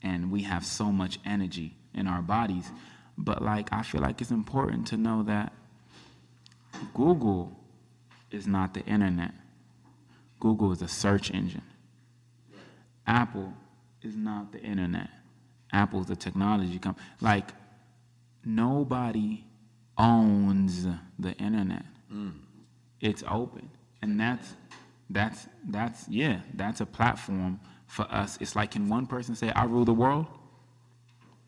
And we have so much energy in our bodies. But, like, I feel like it's important to know that Google is not the internet, Google is a search engine. Apple is not the internet. Apple's the technology company. Like nobody owns the internet. Mm. It's open, and that's that's that's yeah, that's a platform for us. It's like can one person say I rule the world?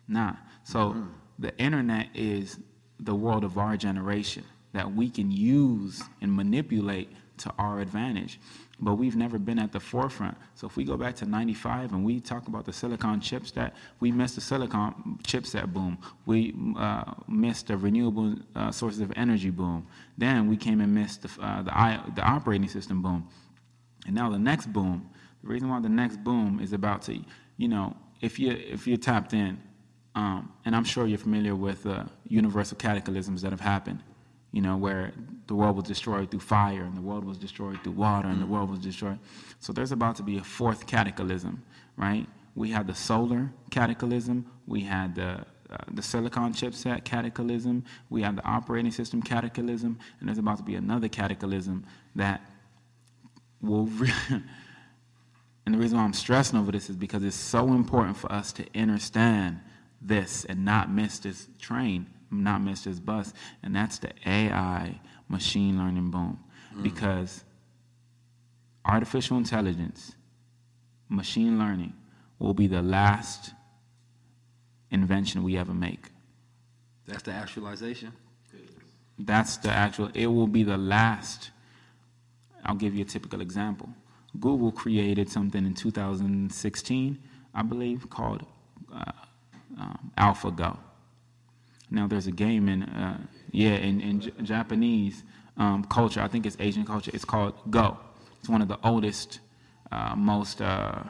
Nah. So the internet is the world of our generation that we can use and manipulate to our advantage. But we've never been at the forefront. So if we go back to 95 and we talk about the silicon chips that we missed the silicon chipset boom. We uh, missed the renewable uh, sources of energy boom. Then we came and missed the, uh, the, I, the operating system boom. And now the next boom, the reason why the next boom is about to, you know, if you if you're tapped in, um, and I'm sure you're familiar with uh, universal cataclysms that have happened, you know, where the world was destroyed through fire and the world was destroyed through water and the world was destroyed. So there's about to be a fourth cataclysm, right? We had the solar cataclysm, we had the uh, the silicon chipset cataclysm, we had the operating system cataclysm, and there's about to be another cataclysm that will re- and the reason why I'm stressing over this is because it's so important for us to understand this and not miss this train, not miss this bus, and that's the AI machine learning boom. Mm. Because artificial intelligence, machine learning, will be the last invention we ever make. That's the actualization. That's the actual, it will be the last. I'll give you a typical example. Google created something in 2016, I believe, called uh, um, AlphaGo. Now, there's a game in, uh, yeah, in, in J- Japanese um, culture, I think it's Asian culture, it's called Go. It's one of the oldest, uh, most, uh,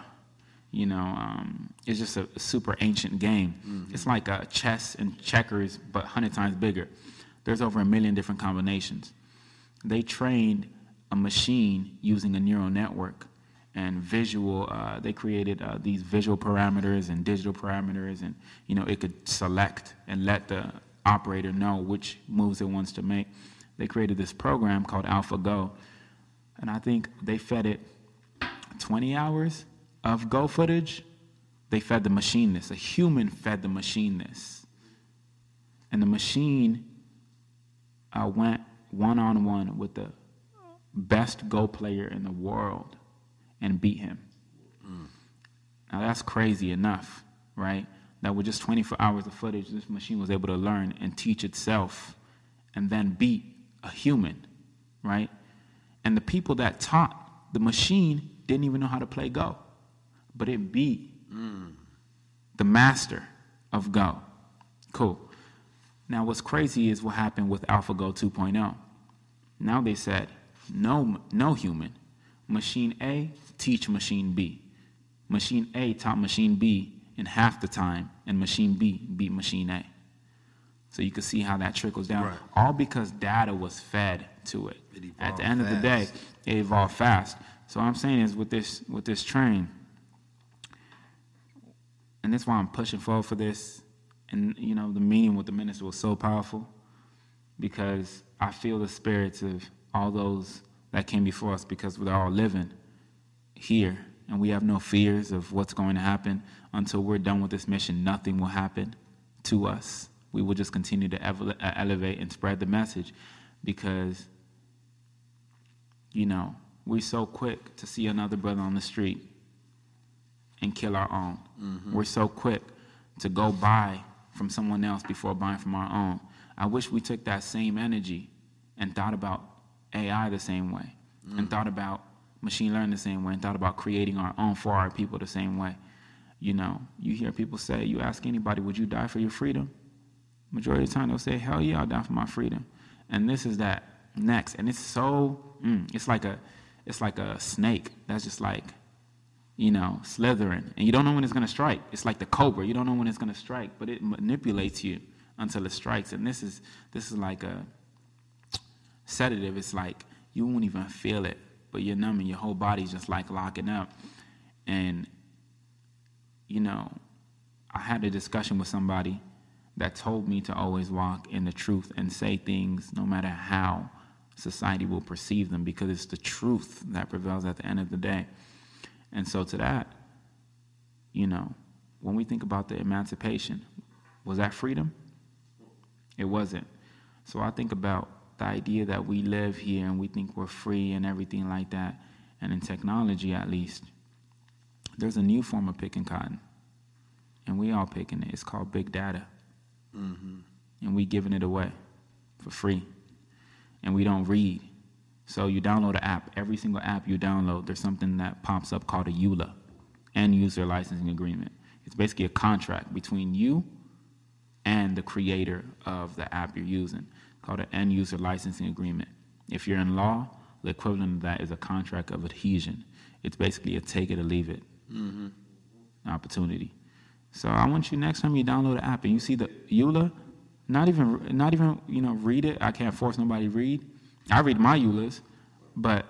you know, um, it's just a, super ancient game. It's like uh, chess and checkers, but 100 times bigger. There's over a million different combinations. They trained a machine using a neural network and visual. Uh, they created uh, these visual parameters and digital parameters, and you know it could select and let the operator know which moves it wants to make. They created this program called AlphaGo, and I think they fed it 20 hours of Go footage. They fed the machine this. A human fed the machine this, and the machine uh, went one on one with the best Go player in the world and beat him. Now that's crazy enough, right? That with just 24 hours of footage, this machine was able to learn and teach itself and then beat a human, right? And the people that taught the machine didn't even know how to play Go, but it beat the master of Go. Cool. Now, what's crazy is what happened with AlphaGo 2.0. Now they said, no, no human. Machine A, teach machine B. Machine A taught machine B in half the time, and machine B beat machine A. So you can see how that trickles down. Right. All because data was fed to it. It At the end of the day, it evolved fast. So what I'm saying is with this with this train, and that's why I'm pushing forward for this. And you know, the meeting with the minister was so powerful. because I feel the spirits of all those that came before us because we're all living here and we have no fears of what's going to happen until we're done with this mission. Nothing will happen to us. We will just continue to uh, elevate and spread the message because, you know, we're so quick to see another brother on the street and kill our own. We're so quick to go buy from someone else before buying from our own. I wish we took that same energy and thought about AI the same way, and thought about machine learning the same way, and thought about creating our own for our people the same way. You know, you hear people say, you ask anybody, would you die for your freedom? Majority of the time they'll say, hell yeah, I'll die for my freedom. And this is that next, and it's so, mm, it's like a, it's like a snake that's just like, you know, slithering, and you don't know when it's gonna strike. It's like the cobra, you don't know when it's gonna strike, but it manipulates you until it strikes. And this is, this is like a sedative. It's like you won't even feel it, but you're numb and your whole body's just like locking up. And you know, I had a discussion with somebody that told me to always walk in the truth and say things no matter how society will perceive them because it's the truth that prevails at the end of the day. And so, to that, you know, when we think about the emancipation, was that freedom? It wasn't. So, I think about the idea that we live here and we think we're free and everything like that, and in technology at least, there's a new form of picking cotton, and we all picking it. It's called big data, mm-hmm. and we giving it away for free, and we don't read. So you download an app. Every single app you download, there's something that pops up called a EULA, End User Licensing Agreement. It's basically a contract between you and the creator of the app you're using, called an End User Licensing Agreement. If you're in law, the equivalent of that is a contract of adhesion. It's basically a take it or leave it mm-hmm. opportunity. So I want you next time you download the app and you see the EULA, not even not even you know read it. I can't force nobody to read. I read my EULAs, but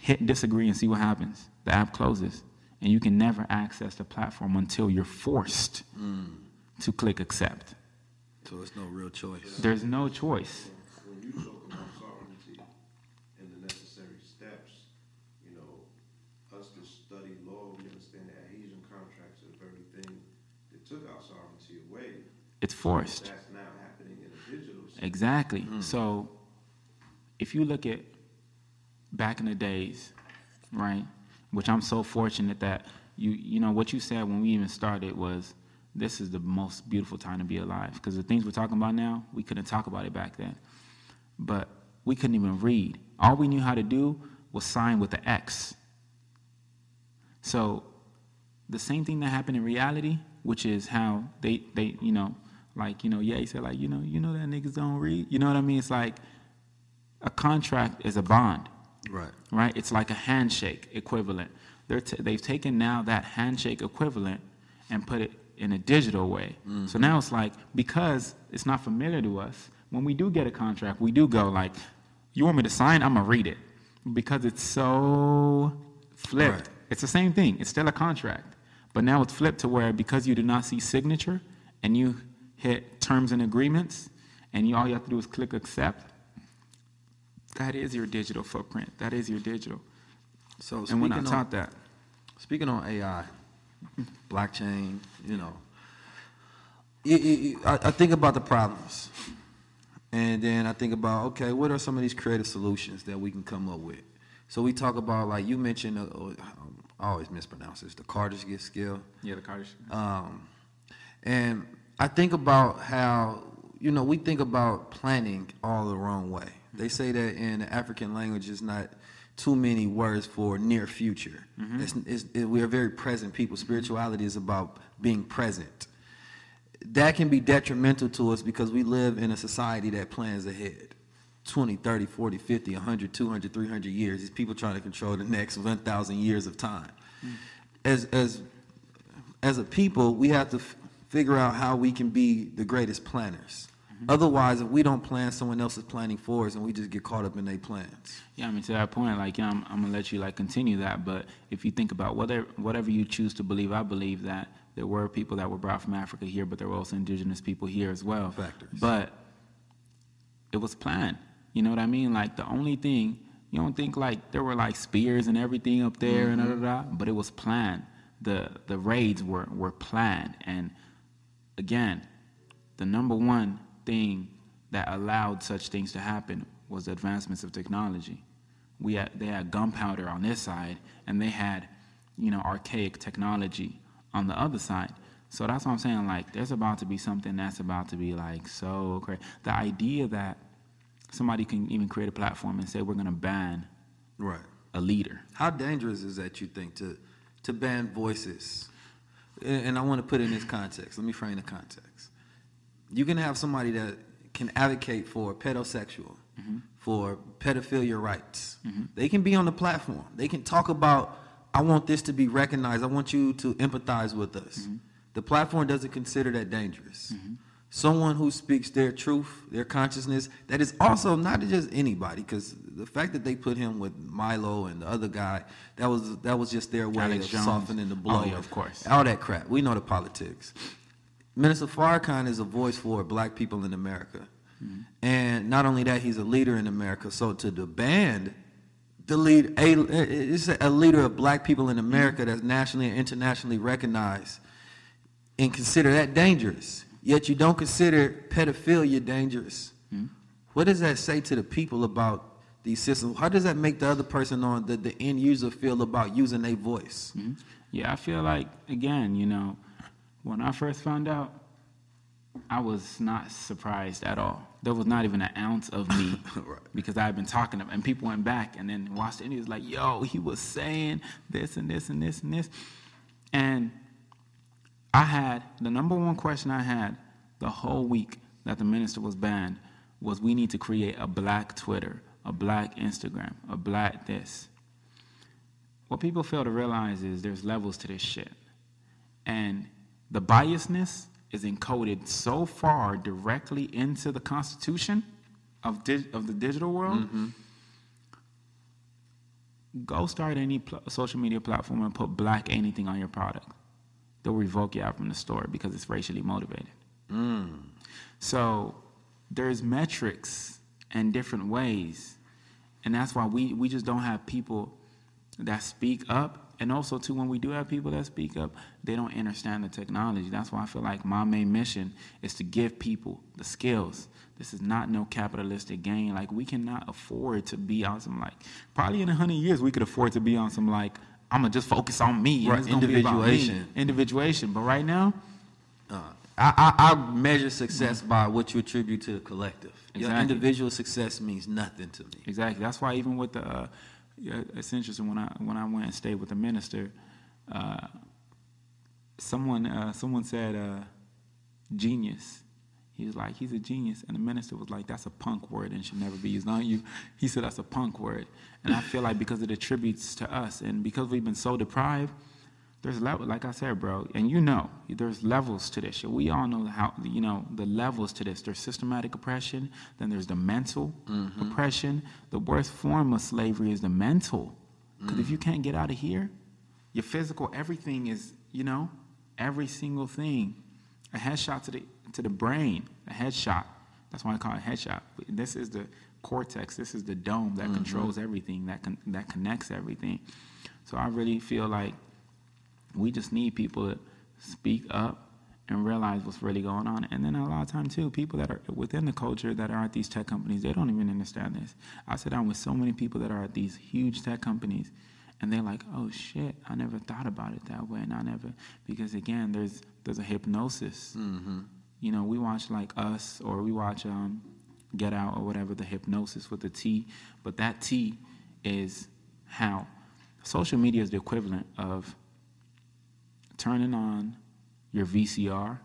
hit disagree and see what happens. The app closes, and you can never access the platform until you're forced mm. to click accept. So it's no real choice. There's no choice. When you talk about sovereignty and the necessary steps, you know, us to study law, we understand that adhesion contracts are the very thing that took our sovereignty away. It's forced. That's now happening in a digital sense. Exactly. Hmm. So if you look at back in the days, right, which I'm so fortunate that you you know what you said when we even started was this is the most beautiful time to be alive. Because the things we're talking about now we couldn't talk about it back then. But we couldn't even read. All we knew how to do was sign with the x. So the same thing that happened in reality, which is how they they you know like you know yeah he said like you know you know that niggas don't read? You know what I mean? It's like a contract is a bond. Right. right? It's like a handshake equivalent. They're t- they've taken now that handshake equivalent and put it in a digital way so mm-hmm. now it's like because it's not familiar to us when we do get a contract we do go like you want me to sign I'm gonna read it because it's so flipped Right. it's the same thing. It's still a contract. But now it's flipped to where because you do not see signature and you hit terms and agreements and you all you have to do is click accept, that is your digital footprint. That is your digital. So and we're not on- taught that. Speaking on AI, blockchain, you know, you- you- you- I, I think about the problems, and then I think about okay, what are some of these creative solutions that we can come up with? So we talk about like you mentioned, uh, uh, um, I always mispronounce this, the Kardashev scale. Yeah, the Carter. Um, and I think about how, you know, we think about planning all the wrong way. They say that in the African language, it's not too many words for near future. Mm-hmm. It's, it's, it, we're very present people. Spirituality is about being present. That can be detrimental to us because we live in a society that plans ahead. 20, 30, 40, 50, 100, 200, 300 years. These people trying to control the next 1,000 years of time. Mm. As, as as a people, we have to f- figure out how we can be the greatest planners. Mm-hmm. Otherwise, if we don't plan, someone else is planning for us, and we just get caught up in their plans. Yeah, I mean to that point, like yeah, I'm, I'm gonna let you like continue that. But if you think about whatever whatever you choose to believe, I believe that there were people that were brought from Africa here, but there were also indigenous people here as well. Factors. But it was planned. You know what I mean? Like the only thing you don't think like there were like spears and everything up there and da, da, mm-hmm. da, but it was planned. The the raids were were planned, and again, the number one thing that allowed such things to happen was the advancements of technology. We had, they had gunpowder on this side, and they had, you know, archaic technology on the other side. So that's what I'm saying. Like, there's about to be something that's about to be like so crazy. The idea that somebody can even create a platform and say we're going to ban Right. a leader. How dangerous is that you think to to ban voices? And, and I want to put it in this context. Let me frame the context. You can have somebody that can advocate for pedosexual, mm-hmm. for pedophilia rights. Mm-hmm. They can be on the platform. They can talk about, I want this to be recognized. I want you to empathize with us. Mm-hmm. The platform doesn't consider that dangerous. Someone who speaks their truth, their consciousness, that is also not just anybody, because the fact that they put him with Milo and the other guy, that was that was just their way Alex of Jones. softening the blow. Oh, yeah, of course. All that crap. We know the politics. Minister Farrakhan is a voice for black people in America. Mm-hmm. And not only that, he's a leader in America. So to the band, the lead, a, it's a leader of black people in America that's nationally and internationally recognized and consider that dangerous. Yet you don't consider pedophilia dangerous. Mm-hmm. What does that say to the people about these systems? How does that make the other person on the, the end user feel about using their voice? Mm-hmm. Yeah, I feel like again, you know, when I first found out, I was not surprised at all. There was not even an ounce of me Right. because I had been talking to him, and people went back and then watched it, and he was like, "Yo, he was saying this and this and this and this," and I had the number one question I had the whole week that the minister was banned was we need to create a black Twitter, a black Instagram, a black this. What people fail to realize is there's levels to this shit. And the biasness is encoded so far directly into the constitution of, of the digital world. Mm-hmm. Go start any pl- social media platform and put black anything on your product. They'll revoke you out from the store because it's racially motivated. Mm. So there's metrics and different ways. And that's why we, we just don't have people that speak up. And also, too, when we do have people that speak up, they don't understand the technology. That's why I feel like my main mission is to give people the skills. This is not no capitalistic gain. Like, we cannot afford to be on some, like, probably in a hundred years, we could afford to be on some, like, I'm going to just focus on me. Right, it's gonna be about me. individuation. Individuation. But right now, Uh, I, I, I measure success by what you attribute to the collective. Your individual success means nothing to me. Exactly. That's why even with the, uh, it's interesting when I when I went and stayed with the minister, uh, someone uh, someone said uh, genius. He was like, he's a genius, and the minister was like, that's a punk word and should never be used on you. He said that's a punk word, and I feel like because it attributes to us, and because we've been so deprived, there's level, like I said, bro, and you know, there's levels to this shit. We all know how, you know, the levels to this. There's systematic oppression, then there's the mental mm-hmm. oppression. The worst form of slavery is the mental, because if you mm. can't get out of here, your physical, everything is, you know, every single thing. A headshot to the to the brain, a headshot. That's why I call it headshot. This is the cortex. This is the dome that mm-hmm. controls everything. That con- that connects everything. So I really feel like we just need people to speak up and realize what's really going on. And then a lot of time too, people that are within the culture that are at these tech companies, they don't even understand this. I sit down with so many people that are at these huge tech companies and they're like, oh shit, I never thought about it that way. And I never, because again, there's, there's a hypnosis. You know, we watch like Us or we watch um, Get Out or whatever, the hypnosis with the T. But that T is how social media is the equivalent of turning on your VCR,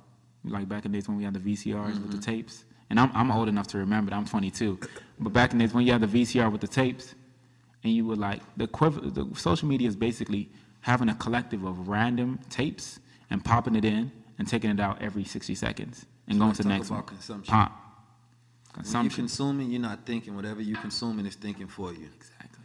like back in the days when we had the VCRs with the mm-hmm. tapes. And I'm, I'm old enough to remember that. I'm 22. But back in the days when you had the VCR with the tapes, and you were like, the, the social media is basically having a collective of random tapes and popping it in and taking it out every 60 seconds and So going to the next one. consumption. Pop. When you Consumption. consuming, you're not thinking. Whatever you're consuming is thinking for you. Exactly.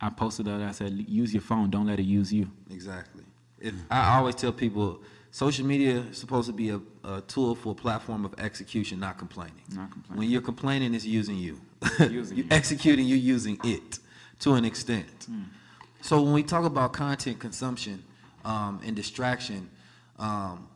I posted that. I said, use your phone. Don't let it use you. Exactly. If I always tell people, social media is supposed to be a, a tool for a platform of execution, not complaining. Not complaining. When you're complaining, it's using you. Using you you. executing, you're using it to an extent. So when we talk about content consumption um, and distraction, um,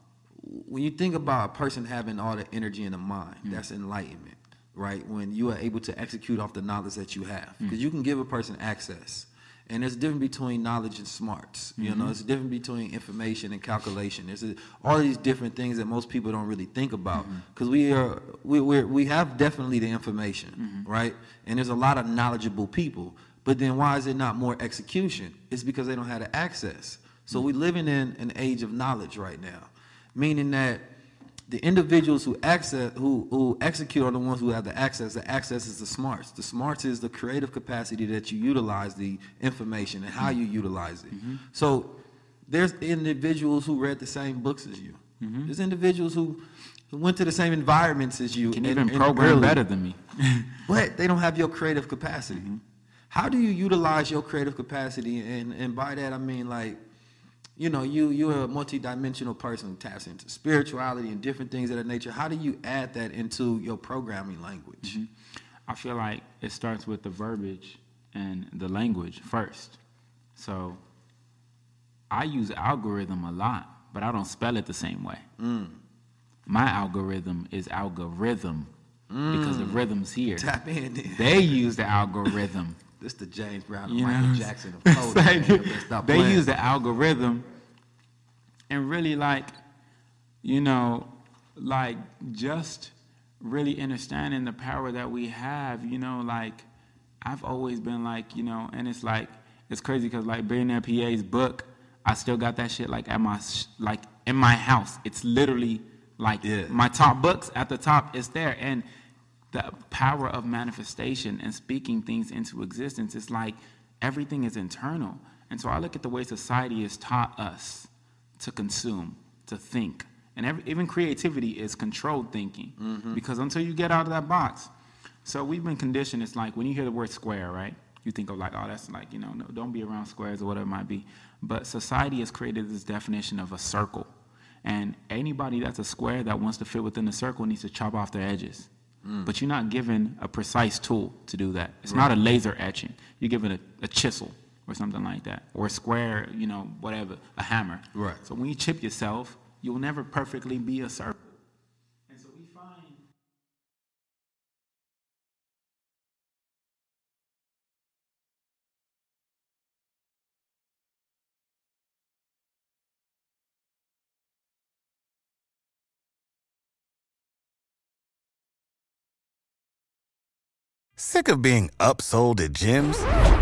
when you think about a person having all the energy in the mind, that's enlightenment, right? When you are able to execute off the knowledge that you have, because you can give a person access. And there's a difference between knowledge and smarts. You know, mm-hmm. it's a difference between information and calculation. There's a, all these different things that most people don't really think about mm-hmm. because we are we we're, we have definitely the information, mm-hmm. right? And there's a lot of knowledgeable people. But then why is it not more execution? It's because they don't have the access. So we're living in an age of knowledge right now, meaning that the individuals who access who, who execute are the ones who have the access. The access is the smarts. The smarts is the creative capacity that you utilize the information and how you utilize it. Mm-hmm. So there's individuals who read the same books as you. Mm-hmm. There's individuals who, went to the same environments as you. Can and- even program early. better than me. but they don't have your creative capacity. Mm-hmm. How do you utilize your creative capacity? And and by that I mean like, you know, you you're a multidimensional person taps into spirituality and different things of that nature. How do you add that into your programming language? Mm-hmm. I feel like it starts with the verbiage and the language first. So I use algorithm a lot, but I don't spell it the same way. Mm. My algorithm is algorithm because the mm. rhythm's here. Tap in. They use the algorithm. This the James Brown and You Michael Jackson of saying? coding. man. You better stop they use the algorithm and really like you know like just really understanding the power that we have you know like i've always been like you know and it's like it's crazy because like billionaire pa's book i still got that shit like at my sh- like in my house it's literally like Yeah. my top books at the top is there and the power of manifestation and speaking things into existence It's like everything is internal. And so I look at the way society has taught us to consume, to think. And every, even creativity is controlled thinking mm-hmm. because until you get out of that box. So we've been conditioned. It's like when you hear the word square, right? You think of like, oh, that's like, you know, no, don't be around squares or whatever it might be. But society has created this definition of a circle. And anybody that's a square that wants to fit within the circle needs to chop off their edges. Mm. But you're not given a precise tool to do that. It's not a laser etching. You're given a, a chisel or something like that, or a square, you know, whatever, a hammer. Right. So when you chip yourself, you'll never perfectly be a circle. And so we find Sick of being upsold at gyms?